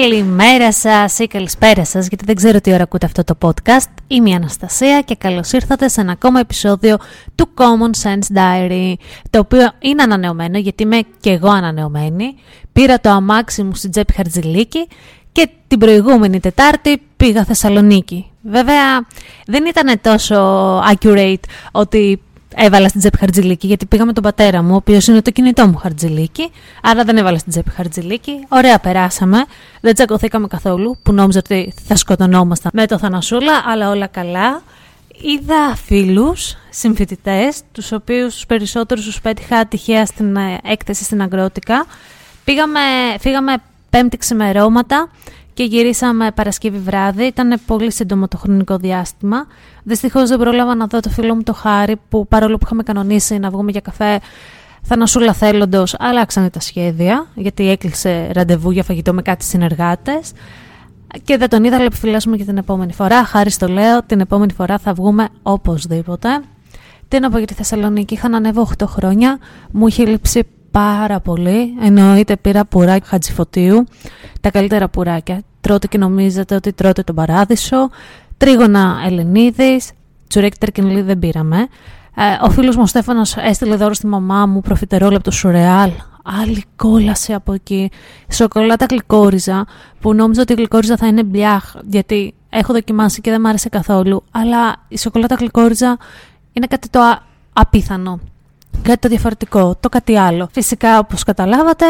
Καλημέρα σας ή καλησπέρα σας, γιατί δεν ξέρω τι ώρα ακούτε αυτό το podcast. Είμαι η Αναστασία και καλώς ήρθατε σε ένα ακόμα επεισόδιο του Common Sense Diary, το οποίο είναι ανανεωμένο γιατί είμαι και εγώ ανανεωμένη. Πήρα το αμάξι μου στην τσέπη Χαρτζηλίκη και την προηγούμενη Τετάρτη πήγα Θεσσαλονίκη. Βέβαια δεν ήταν τόσο accurate ότι έβαλα στην τσέπη χαρτζηλίκη, γιατί πήγα με τον πατέρα μου, ο οποίος είναι το κινητό μου χαρτζηλίκη. Άρα δεν έβαλα στην τσέπη χαρτζηλίκη. Ωραία, περάσαμε. Δεν τσακωθήκαμε καθόλου, που νόμιζα ότι θα σκοτωνόμασταν με το Θανασούλα, αλλά όλα καλά. Είδα φίλους, συμφοιτητές, τους οποίους τους περισσότερους τους πέτυχα τυχαία στην ε, έκθεση στην Αγρότικα. Πήγαμε, φύγαμε πέμπτη ξημερώματα και γυρίσαμε Παρασκευή βράδυ. Ήταν πολύ σύντομο το χρονικό διάστημα. Δυστυχώς δεν πρόλαβα να δω το φίλο μου το Χάρη, που παρόλο που είχαμε κανονίσει να βγούμε για καφέ, θανασούλα θέλοντος, αλλάξανε τα σχέδια, γιατί έκλεισε ραντεβού για φαγητό με κάτι συνεργάτες. Και δεν τον είδα, αλλά επιφυλάσσουμε για την επόμενη φορά. Χάρη στο λέω, την επόμενη φορά θα βγούμε οπωσδήποτε. Τι να πω για τη Θεσσαλονίκη, είχα ανέβω 8 χρόνια, μου είχε λείψει πάρα πολύ. Εννοείται πήρα πουράκι χατζιφωτίου, τα καλύτερα πουράκια. Τρώτε και νομίζετε ότι τρώτε τον παράδεισο. Τρίγωνα Ελενίδης, τσουρέκι τερκινλί δεν πήραμε. Ε, ο φίλος μου ο Στέφανος έστειλε δώρο στη μαμά μου προφιτερόλεπτο σουρεάλ. Άλλη κόλασε από εκεί. Σοκολάτα γλυκόριζα, που νόμιζα ότι η γλυκόριζα θα είναι μπλιάχ, γιατί έχω δοκιμάσει και δεν μ' άρεσε καθόλου. Αλλά η σοκολάτα γλυκόριζα είναι κάτι το απίθανο κάτι το διαφορετικό, το κάτι άλλο. Φυσικά, όπως καταλάβατε,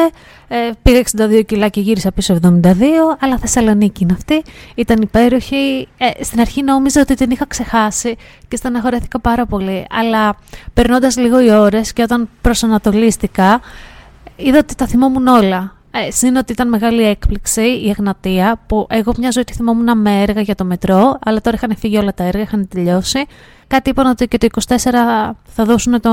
ε, πήγα 62 κιλά και γύρισα πίσω 72, αλλά Θεσσαλονίκη είναι αυτή. Ήταν υπέροχη. Ε, στην αρχή νόμιζα ότι την είχα ξεχάσει και στεναχωρέθηκα πάρα πολύ. Αλλά περνώντας λίγο οι ώρες και όταν προσανατολίστηκα, είδα ότι τα θυμόμουν όλα. Ε, Συν ότι ήταν μεγάλη έκπληξη η Εγνατία, που εγώ μια ζωή τη θυμόμουν με έργα για το μετρό, αλλά τώρα είχαν φύγει όλα τα έργα, είχαν τελειώσει. Κάτι είπαν ότι και το 24 θα δώσουν το,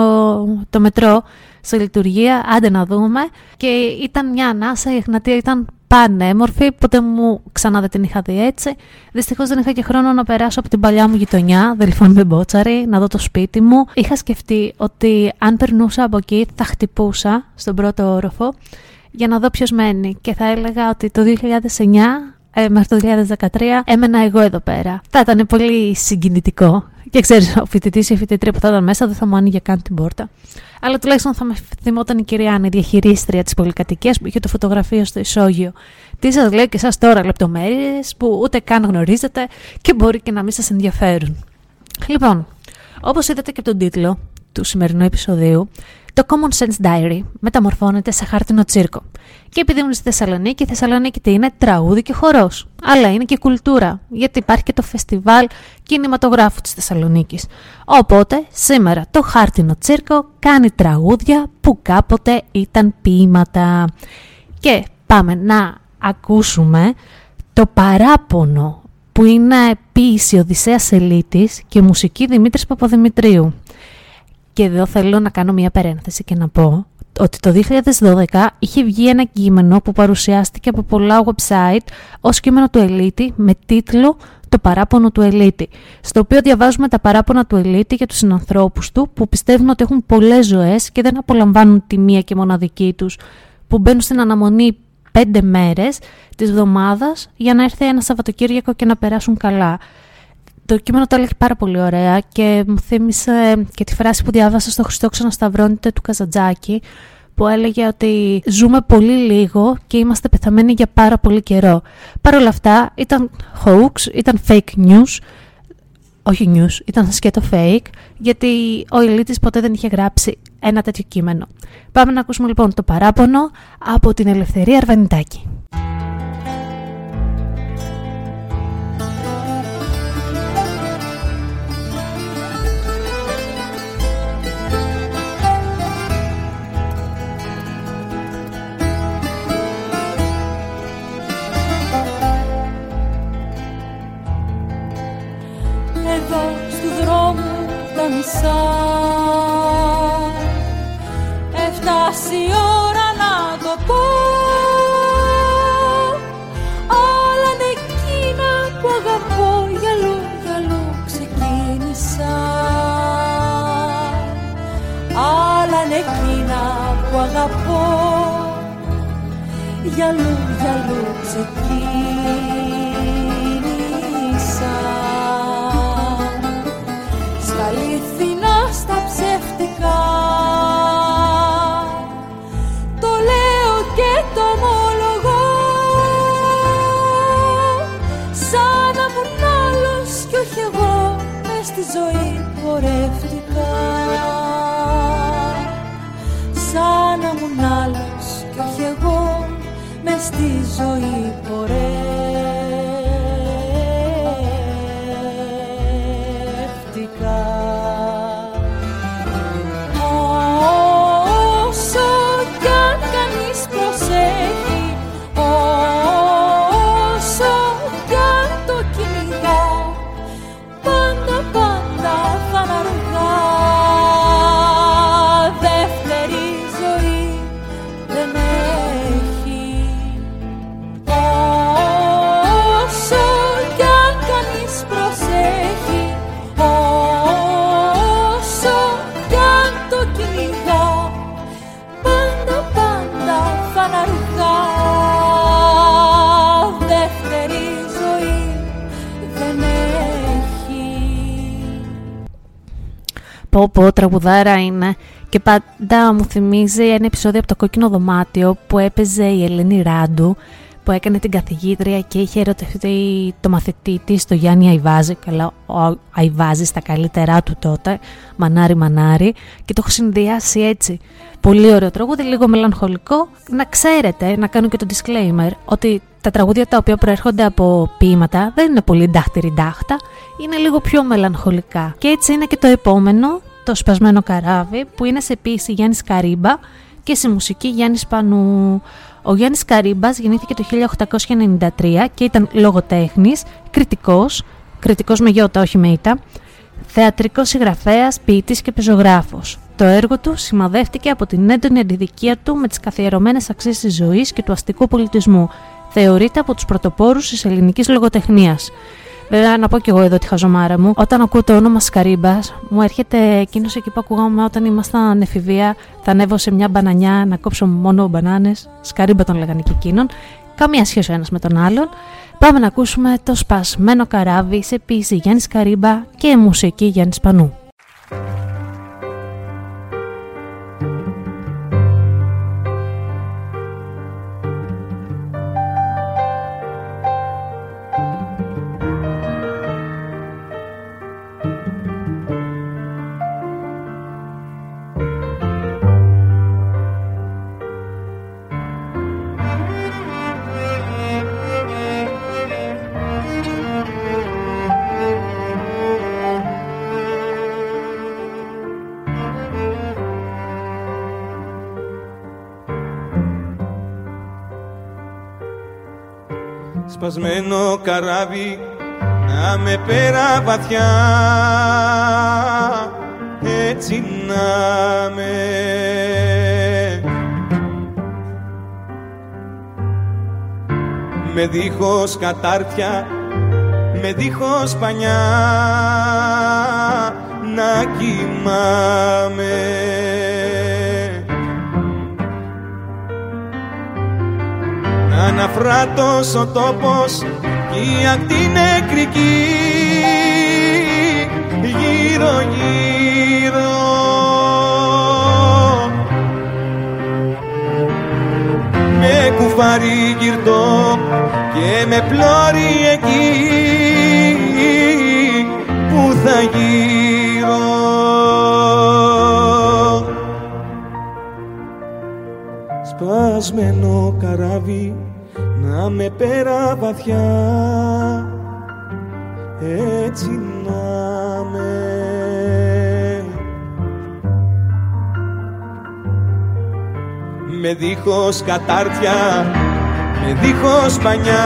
το μετρό σε λειτουργία, άντε να δούμε. Και ήταν μια ανάσα, η Εγνατία ήταν πανέμορφη, ποτέ μου ξανά δεν την είχα δει έτσι. Δυστυχώς δεν είχα και χρόνο να περάσω από την παλιά μου γειτονιά, Δελφών με μπότσαρη, να δω το σπίτι μου. Είχα σκεφτεί ότι αν περνούσα από εκεί θα χτυπούσα στον πρώτο όροφο για να δω ποιος μένει. Και θα έλεγα ότι το 2009 ε, μέχρι το 2013 έμενα εγώ εδώ πέρα. Θα ήταν πολύ συγκινητικό. Και ξέρεις, ο φοιτητής ή η φοιτητρία που θα ήταν μέσα δεν θα μου άνοιγε καν την πόρτα. Αλλά τουλάχιστον θα με θυμόταν η κυρία Άννη, διαχειρίστρια της πολυκατοικίας που είχε το φωτογραφείο στο ισόγειο. Τι σας λέει και εσά τώρα λεπτομέρειες που ούτε καν γνωρίζετε και μπορεί και να μην σας ενδιαφέρουν. Λοιπόν, όπως είδατε και από τον τίτλο του σημερινού επεισοδίου, το Common Sense Diary μεταμορφώνεται σε χάρτινο τσίρκο. Και επειδή ήμουν στη Θεσσαλονίκη, η Θεσσαλονίκη τι είναι τραγούδι και χορός. Αλλά είναι και κουλτούρα, γιατί υπάρχει και το φεστιβάλ κινηματογράφου της Θεσσαλονίκης. Οπότε σήμερα το χάρτινο τσίρκο κάνει τραγούδια που κάποτε ήταν ποίηματα. Και πάμε να ακούσουμε το παράπονο που είναι ποίηση Οδυσσέας Ελίτης και μουσική Δημήτρης Παπαδημητρίου. Και εδώ θέλω να κάνω μια παρένθεση και να πω ότι το 2012 είχε βγει ένα κείμενο που παρουσιάστηκε από πολλά website ως κείμενο του Ελίτη με τίτλο «Το παράπονο του Ελίτη», στο οποίο διαβάζουμε τα παράπονα του Ελίτη για τους συνανθρώπους του που πιστεύουν ότι έχουν πολλές ζωές και δεν απολαμβάνουν τη μία και μοναδική τους, που μπαίνουν στην αναμονή πέντε μέρες της εβδομάδας για να έρθει ένα Σαββατοκύριακο και να περάσουν καλά το κείμενο το έλεγε πάρα πολύ ωραία και μου θύμισε και τη φράση που διάβασα στο Χριστό Ξανασταυρώνεται του Καζαντζάκη που έλεγε ότι ζούμε πολύ λίγο και είμαστε πεθαμένοι για πάρα πολύ καιρό. Παρ' όλα αυτά ήταν hoax, ήταν fake news, όχι news, ήταν σκέτο fake, γιατί ο Ηλίτης ποτέ δεν είχε γράψει ένα τέτοιο κείμενο. Πάμε να ακούσουμε λοιπόν το παράπονο από την Ελευθερία Αρβανιτάκη. πόνεσα Έφτασε η ώρα να το πω. Αλλά είναι εκείνα που αγαπώ για λόγια ξεκίνησα. Αλλά είναι εκείνα που αγαπώ για λόγια ξεκίνησα. Ζωή πορεύτηκα. Σαν να ήμουν άλλος κι όχι εγώ μες στη ζωή πορεύτηκα Πω πω, τραγουδάρα είναι. Και πάντα μου θυμίζει ένα επεισόδιο από το κόκκινο δωμάτιο που έπαιζε η Ελένη Ράντου που έκανε την καθηγήτρια και είχε ερωτευτεί το μαθητή της, το Γιάννη Αϊβάζη. Καλά, ο Αϊβάζης στα καλύτερά του τότε, μανάρι μανάρι, και το έχω συνδυάσει έτσι. Πολύ ωραίο τραγούδι, λίγο μελαγχολικό. Να ξέρετε, να κάνω και το disclaimer, ότι τα τραγούδια τα οποία προέρχονται από ποίηματα δεν είναι πολύ ντάχτηρη ντάχτα, είναι λίγο πιο μελαγχολικά. Και έτσι είναι και το επόμενο, το σπασμένο καράβι, που είναι σε ποίηση Γιάννης Καρύμπα και σε μουσική Γιάννης Πανού. Ο Γιάννης Καρύμπας γεννήθηκε το 1893 και ήταν λογοτέχνης, κριτικός, κριτικός με γιώτα όχι με ήττα, θεατρικός συγγραφέας, ποιητής και πεζογράφος. Το έργο του σημαδεύτηκε από την έντονη αντιδικία του με τις καθιερωμένες αξίες της ζωής και του αστικού πολιτισμού. Θεωρείται από τους πρωτοπόρους της ελληνικής λογοτεχνίας. Βέβαια, να πω κι εγώ εδώ τη χαζομάρα μου. Όταν ακούω το όνομα Σκαρίμπας, μου έρχεται εκείνος εκεί που ακούγαμε όταν ήμασταν εφηβεία. Θα ανέβω σε μια μπανανιά να κόψω μόνο μπανάνες. Σκαρίμπα τον λέγανε και εκείνον. Καμία σχέση ο ένας με τον άλλον. Πάμε να ακούσουμε το σπασμένο καράβι σε πίση Γιάννη Καρύμπα και μουσική Γιάννης Πανού. Σπασμένο καράβι να με πέρα βαθιά. Έτσι να με. Με δίχως κατάρτια με δίχως πανιά να κοιμάμαι Αναφράτος ο τόπος κι η ακτή νεκρική. Γύρω γύρω. Με κουφάρι γυρτό και με πλώρη εκεί που θα γύρω. Σπασμένο καράβι να με πέρα βαθιά. Έτσι να με με δίχως κατάρτια με δίχως πανιά.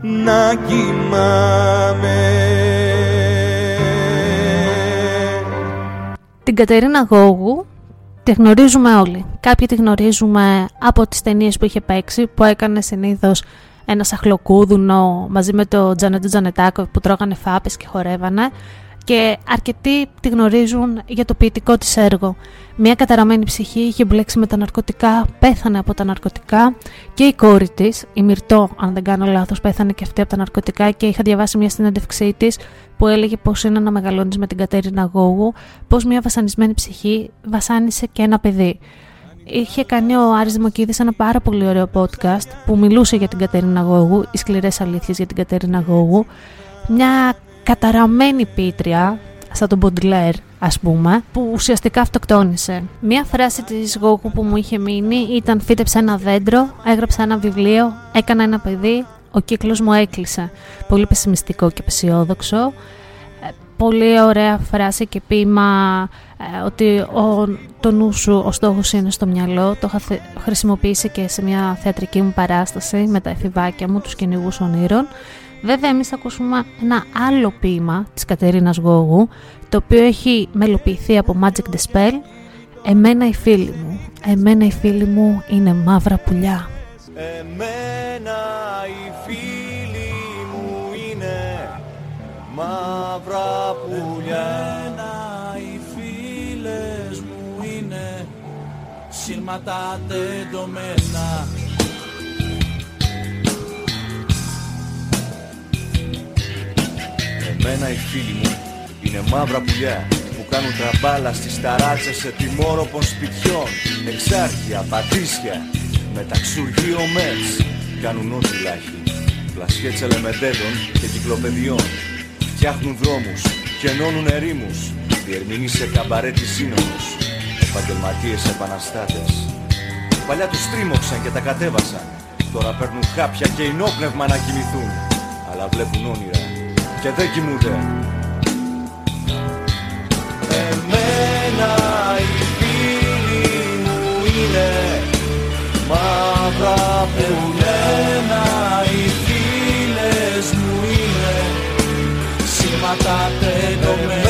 Να κοιμάμαι. Την Κατερίνα Γόγου τη γνωρίζουμε όλοι. Κάποιοι τη γνωρίζουμε από τις ταινίες που είχε παίξει, που έκανε συνήθως ένας σαχλοκούδουνο μαζί με το Τζανέτο Τζανετάκο που τρώγανε φάπες και χορεύανε. Και αρκετοί τη γνωρίζουν για το ποιητικό της έργο. Μια καταραμένη ψυχή είχε μπλέξει με τα ναρκωτικά, πέθανε από τα ναρκωτικά και η κόρη της, η Μυρτό, αν δεν κάνω λάθος, πέθανε και αυτή από τα ναρκωτικά και είχα διαβάσει μια συνέντευξή της που έλεγε πώ είναι να μεγαλώνεις με την Κατέρινα Γόγου, πώ μια βασανισμένη ψυχή βασάνισε και ένα παιδί. Είχε κάνει ο Άρης Δημοκίδης ένα πάρα πολύ ωραίο podcast που μιλούσε για την Κατέρινα Γόγου, οι σκληρές αλήθειες για την Κατέρινα Γόγου. Μια καταραμένη πίτρια, σαν τον Μποντλέρ ας πούμε, που ουσιαστικά αυτοκτόνησε. Μία φράση της Γόγου που μου είχε μείνει ήταν «Φύτεψε ένα δέντρο, έγραψα ένα βιβλίο, έκανα ένα παιδί, ο κύκλος μου έκλεισε». Πολύ πεσημιστικό και πεσιόδοξο. Ε, πολύ ωραία φράση και ποίημα ε, ότι ο, το νου σου, ο στόχος είναι στο μυαλό. Το είχα χρησιμοποιήσει και σε μια θεατρική μου παράσταση με τα εφηβάκια μου, τους κυνηγούς ονείρων. Βέβαια, εμείς θα ακούσουμε ένα άλλο ποίημα της Κατερίνας Γόγου, το οποίο έχει μελοποιηθεί από Magic the Spell. Εμένα οι φίλοι μου, εμένα οι φίλοι μου είναι μαύρα πουλιά. Εμένα οι φίλοι μου είναι μαύρα πουλιά. Εμένα οι φίλες μου είναι σύρματα τεντωμένα Εμένα οι φίλοι μου είναι μαύρα πουλιά που κάνουν τραμπάλα στις ταράτσες σε τιμόροπων σπιτιών. Εξάρχεια, πατήσια, μεταξουργείο μέτς Κάνουν ό,τι λάχοι, πλασιέ τσελεμεντέδων και κυκλοπαιδιών. Φτιάχνουν δρόμους και ενώνουν ερήμους. Διερμηνείς σε καμπαρέ της σύνομος. Επαγγελματίες επαναστάτες. Παλιά τους τρίμωξαν και τα κατέβασαν. Τώρα παίρνουν χάπια και ενόπνευμα να κοιμηθούν. Αλλά βλέπουν όνειρα και δεν κοιμούνται. Εμένα οι φίλοι μου είναι μαύρα πουλένα οι φίλες μου είναι σήματα τεντωμένα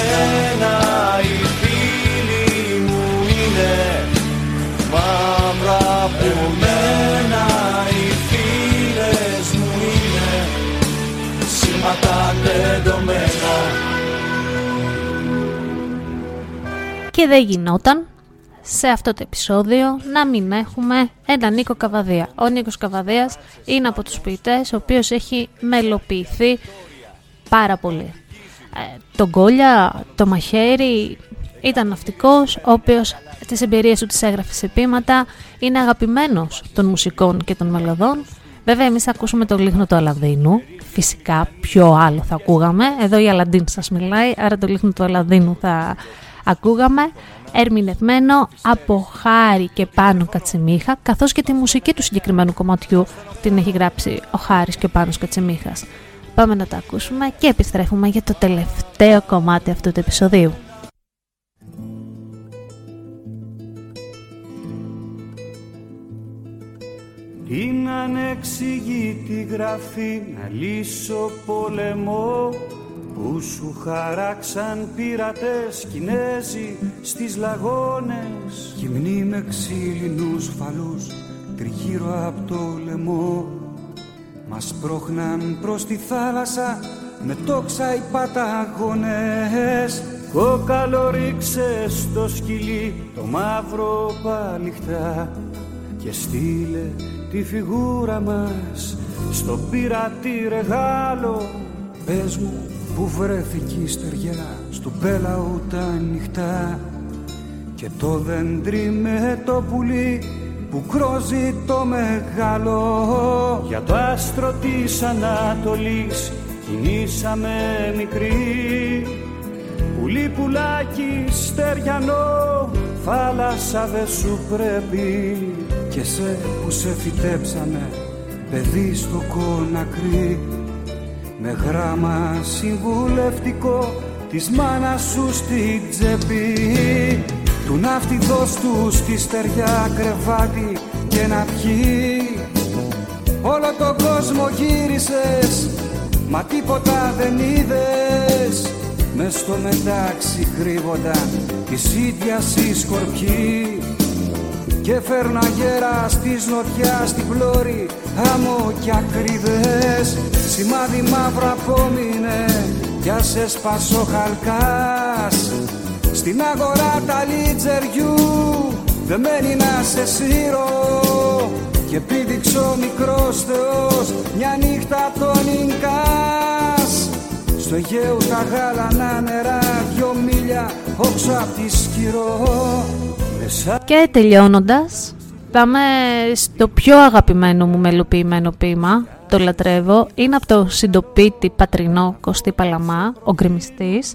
σήματα τεντωμένα Και δεν γινόταν σε αυτό το επεισόδιο να μην έχουμε έναν Νίκο Καβαδία. Ο Νίκος Καβαδίας είναι από τους ποιητές ο οποίος έχει μελοποιηθεί πάρα πολύ. Ε, τον Κόλια, το Μαχαίρι, ήταν ναυτικός, ο οποίος τις εμπειρίες του τις έγραφε σε ποίηματα, είναι αγαπημένος των μουσικών και των μελωδών. Βέβαια εμείς θα ακούσουμε το λίχνο του Αλαδίνου, φυσικά ποιο άλλο θα ακούγαμε, εδώ η Αλαντίν σας μιλάει, άρα το λίχνο του Αλαδίνου θα ακούγαμε, ερμηνευμένο από Χάρη και Πάνο Κατσιμίχα, καθώς και τη μουσική του συγκεκριμένου κομματιού την έχει γράψει ο Χάρης και ο Πάνος Κατσιμίχας. Πάμε να τα ακούσουμε και επιστρέφουμε για το τελευταίο κομμάτι αυτού του επεισοδίου. Είναι ανεξηγήτη γραφή να λύσω πόλεμο που σου χαράξαν πειρατές Κινέζοι στις λαγώνες. Γυμνοί με ξύλινους φαλούς τριγύρω από το λαιμό. Μας πρόχναν προς τη θάλασσα με τόξα οι παταγώνες Κόκαλο ρίξε στο σκυλί το μαύρο παλιχτά και στείλε τη φιγούρα μας στο πειρατή ρεγάλο. Πες μου που βρέθηκε η στεριά στου πέλαου τα νυχτά. Και το δέντρι με το πουλί που κρόζει το μεγάλο. Για το άστρο της Ανατολής κινήσαμε μικρή. Πουλί πουλάκι στεριανό θάλασσα δε σου πρέπει και σε που σε φυτέψαμε παιδί στο κονακρί. Με γράμμα συμβουλευτικό της μάνας σου στη τσέπη. Του ναύτη δώσ' του στη στεριά κρεβάτι και να πιει. Όλο τον κόσμο γύρισες μα τίποτα δεν είδες. Μες στο μετάξι κρύβονταν της ίδιας οι σκορπιοί και φέρνα γέρα στη νοτιά στην πλώρη άμμο κι ακρίδες. Σημάδι μαύρα απόμεινε για σε σπάσω χαλκάς. Στην αγορά τα λίτζεριού δεν μένει να σε σύρω. Και πήδηξω μικρός θεός μια νύχτα τον Ινκάς. Στο Αιγαίου τα γάλανα νερά δυο μίλια όξω απ' τη σκυρό Και τελειώνοντας πάμε στο πιο αγαπημένο μου μελοποιημένο ποίημα το λατρεύω είναι από το συντοπίτη πατρινό Κωστή Παλαμά, ο γκρεμιστής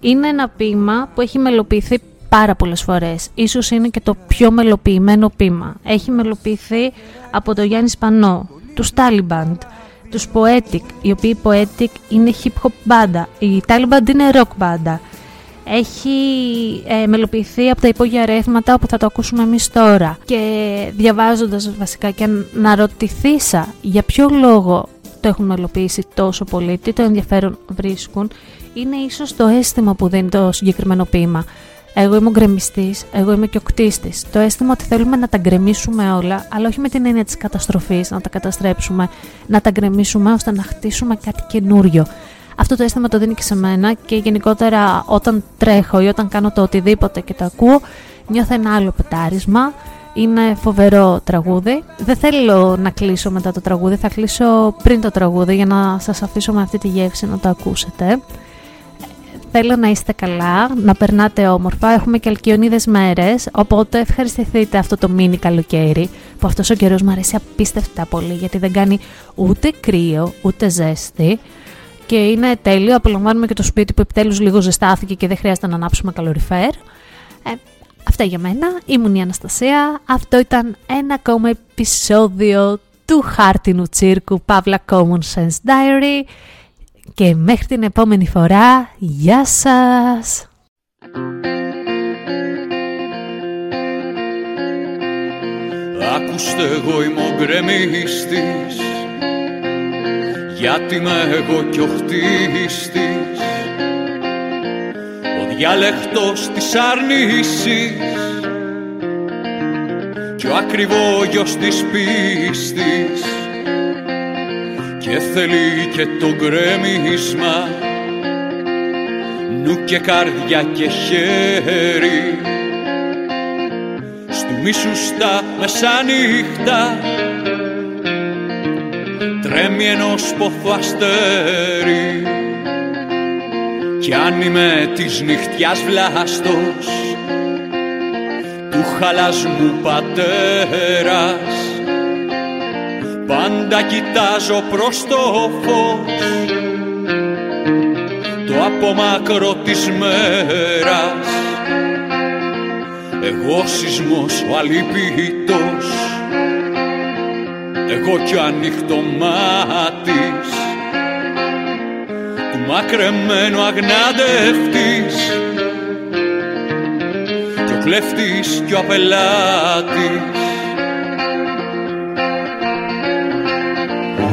είναι ένα ποίημα που έχει μελοποιηθεί πάρα πολλές φορές. Ίσως είναι και το πιο μελοποιημένο πείμα. Έχει μελοποιηθεί από το Γιάννη Σπανό, τους Taliban, τους Poetic, οι οποίοι Poetic είναι hip hop μπάντα, η Taliban είναι rock μπάντα. Έχει ε, μελοποιηθεί από τα υπόγεια ρεύματα όπου θα το ακούσουμε εμείς τώρα και διαβάζοντας βασικά και να ρωτηθήσα για ποιο λόγο το έχουν μελοποιήσει τόσο πολύ, τι το ενδιαφέρον βρίσκουν, είναι ίσως το αίσθημα που δίνει το συγκεκριμένο ποίημα. Εγώ είμαι ο γκρεμιστής, εγώ είμαι και ο κτίστης. Το αίσθημα ότι θέλουμε να τα γκρεμίσουμε όλα, αλλά όχι με την έννοια της καταστροφής, να τα καταστρέψουμε, να τα γκρεμίσουμε ώστε να χτίσουμε κάτι καινούριο. Αυτό το αίσθημα το δίνει και σε μένα και γενικότερα όταν τρέχω ή όταν κάνω το οτιδήποτε και το ακούω, νιώθω ένα άλλο πετάρισμα. Είναι φοβερό τραγούδι. Δεν θέλω να κλείσω μετά το τραγούδι, θα κλείσω πριν το τραγούδι για να σας αφήσω με αυτή τη γεύση να το ακούσετε. Θέλω να είστε καλά, να περνάτε όμορφα. Έχουμε και αλκιονίδες μέρες, οπότε ευχαριστηθείτε αυτό το μίνι καλοκαίρι, που αυτός ο καιρός μου αρέσει απίστευτα πολύ, γιατί δεν κάνει ούτε κρύο, ούτε ζέστη. Και είναι τέλειο, απολαμβάνουμε και το σπίτι που επιτέλους λίγο ζεστάθηκε και δεν χρειάζεται να ανάψουμε καλοριφέρ. Ε, αυτά για μένα, ήμουν η Αναστασία. Αυτό ήταν ένα ακόμα επεισόδιο του χάρτινου τσίρκου Παύλα Common Sense Diary και μέχρι την επόμενη φορά, γεια σας! Άκουστε εγώ είμαι ο γκρεμίστης γιατί είμαι εγώ κι ο χτίστης. Ο διάλεκτος της αρνήσης κι ο ακριβόγιος της πίστης. Και θέλει και το γκρέμισμα νου και καρδιά και χέρι. Στου μίσου στα μεσάνυχτα τρέμει ενός πόθου αστέρι. Κι αν είμαι της νυχτιάς βλάστος του χαλασμού πατέρας Πάντα κοιτάζω προς το φως. Το απομακρό της μέρας Εγώ σεισμός ο αλήπητος Εγώ κι ο ανοιχτό μάτης Του μακρεμένου αγνάντευτης. Κι ο κλέφτης κι ο απελάτης.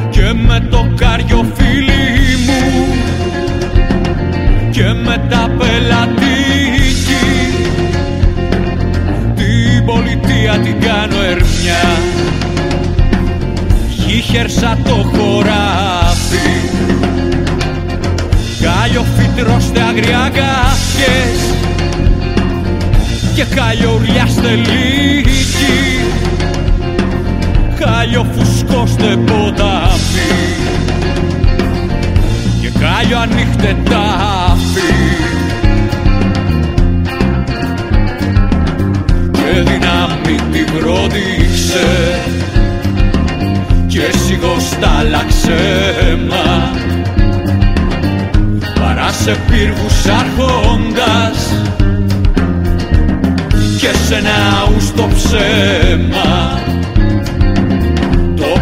Και με το κάριο φίλι μου και με τα πελατική την πολιτεία την κάνω γύχερσα το χωράφι. Κάλιο φύτρο στε αγριά και κάλιο ουρλιά στελίκη κάλιο φουσκώστε ποτάμι ναούς το ψέμα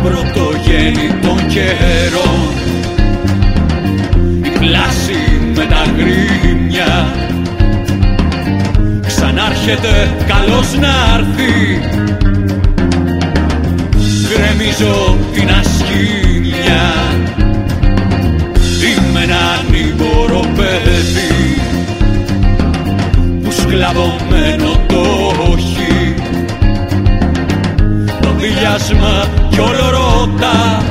πρωτογέννητων καιρών. Η πλάση με τα γκρίμια ξανάρχεται καλώς να έρθει. Γκρεμίζω την ασκήνια είμαι ένα ανήμπορο παιδί. Που σκλαβωμένο το δηλιάσμα κι όλο ρώτα.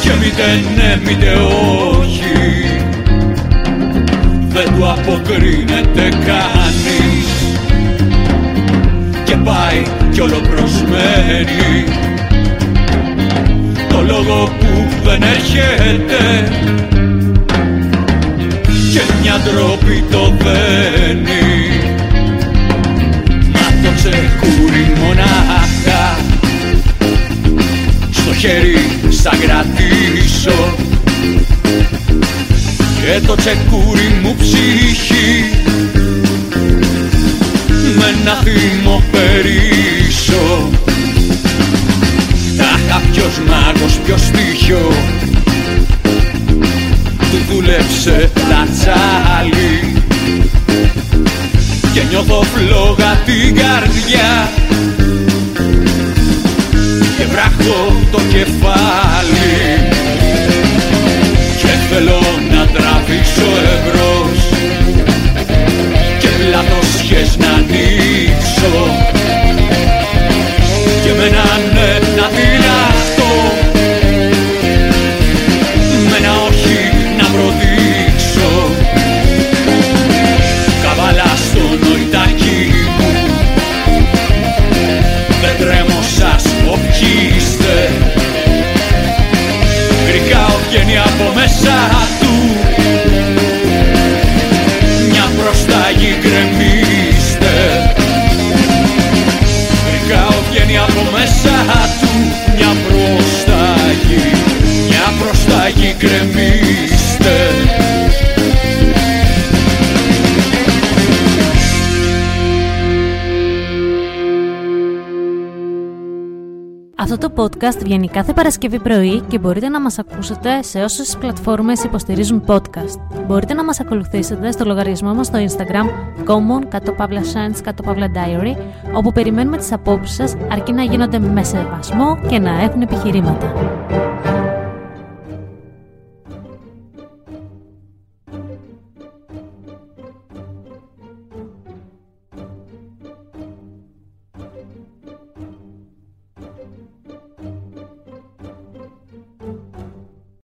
Και μην είτε ναι είτε όχι. Δεν του αποκρίνεται κανείς. Και πάει κι όλο προσμένει το λόγο που δεν έρχεται. Και μια ντροπή το δένει χέρι σαν κρατήσω. Και το τσεκούρι μου ψυχή. Με ένα θύμο περίσω Τάχα ποιος μάγος, ποιος στοιχείο. Του δούλεψε τα τσάλι. Και νιώθω φλόγα την καρδιά και βράχω το κεφάλι. Και θέλω να τραβήξω εμπρός Αυτό το podcast βγαίνει κάθε Παρασκευή πρωί και μπορείτε να μας ακούσετε σε όσες πλατφόρμες υποστηρίζουν podcast. Μπορείτε να μας ακολουθήσετε στο λογαριασμό μας στο Instagram common κάτω παύλα science κάτω παύλα diary όπου περιμένουμε τις απόψεις σας αρκεί να γίνονται με σεβασμό και να έχουν επιχειρήματα.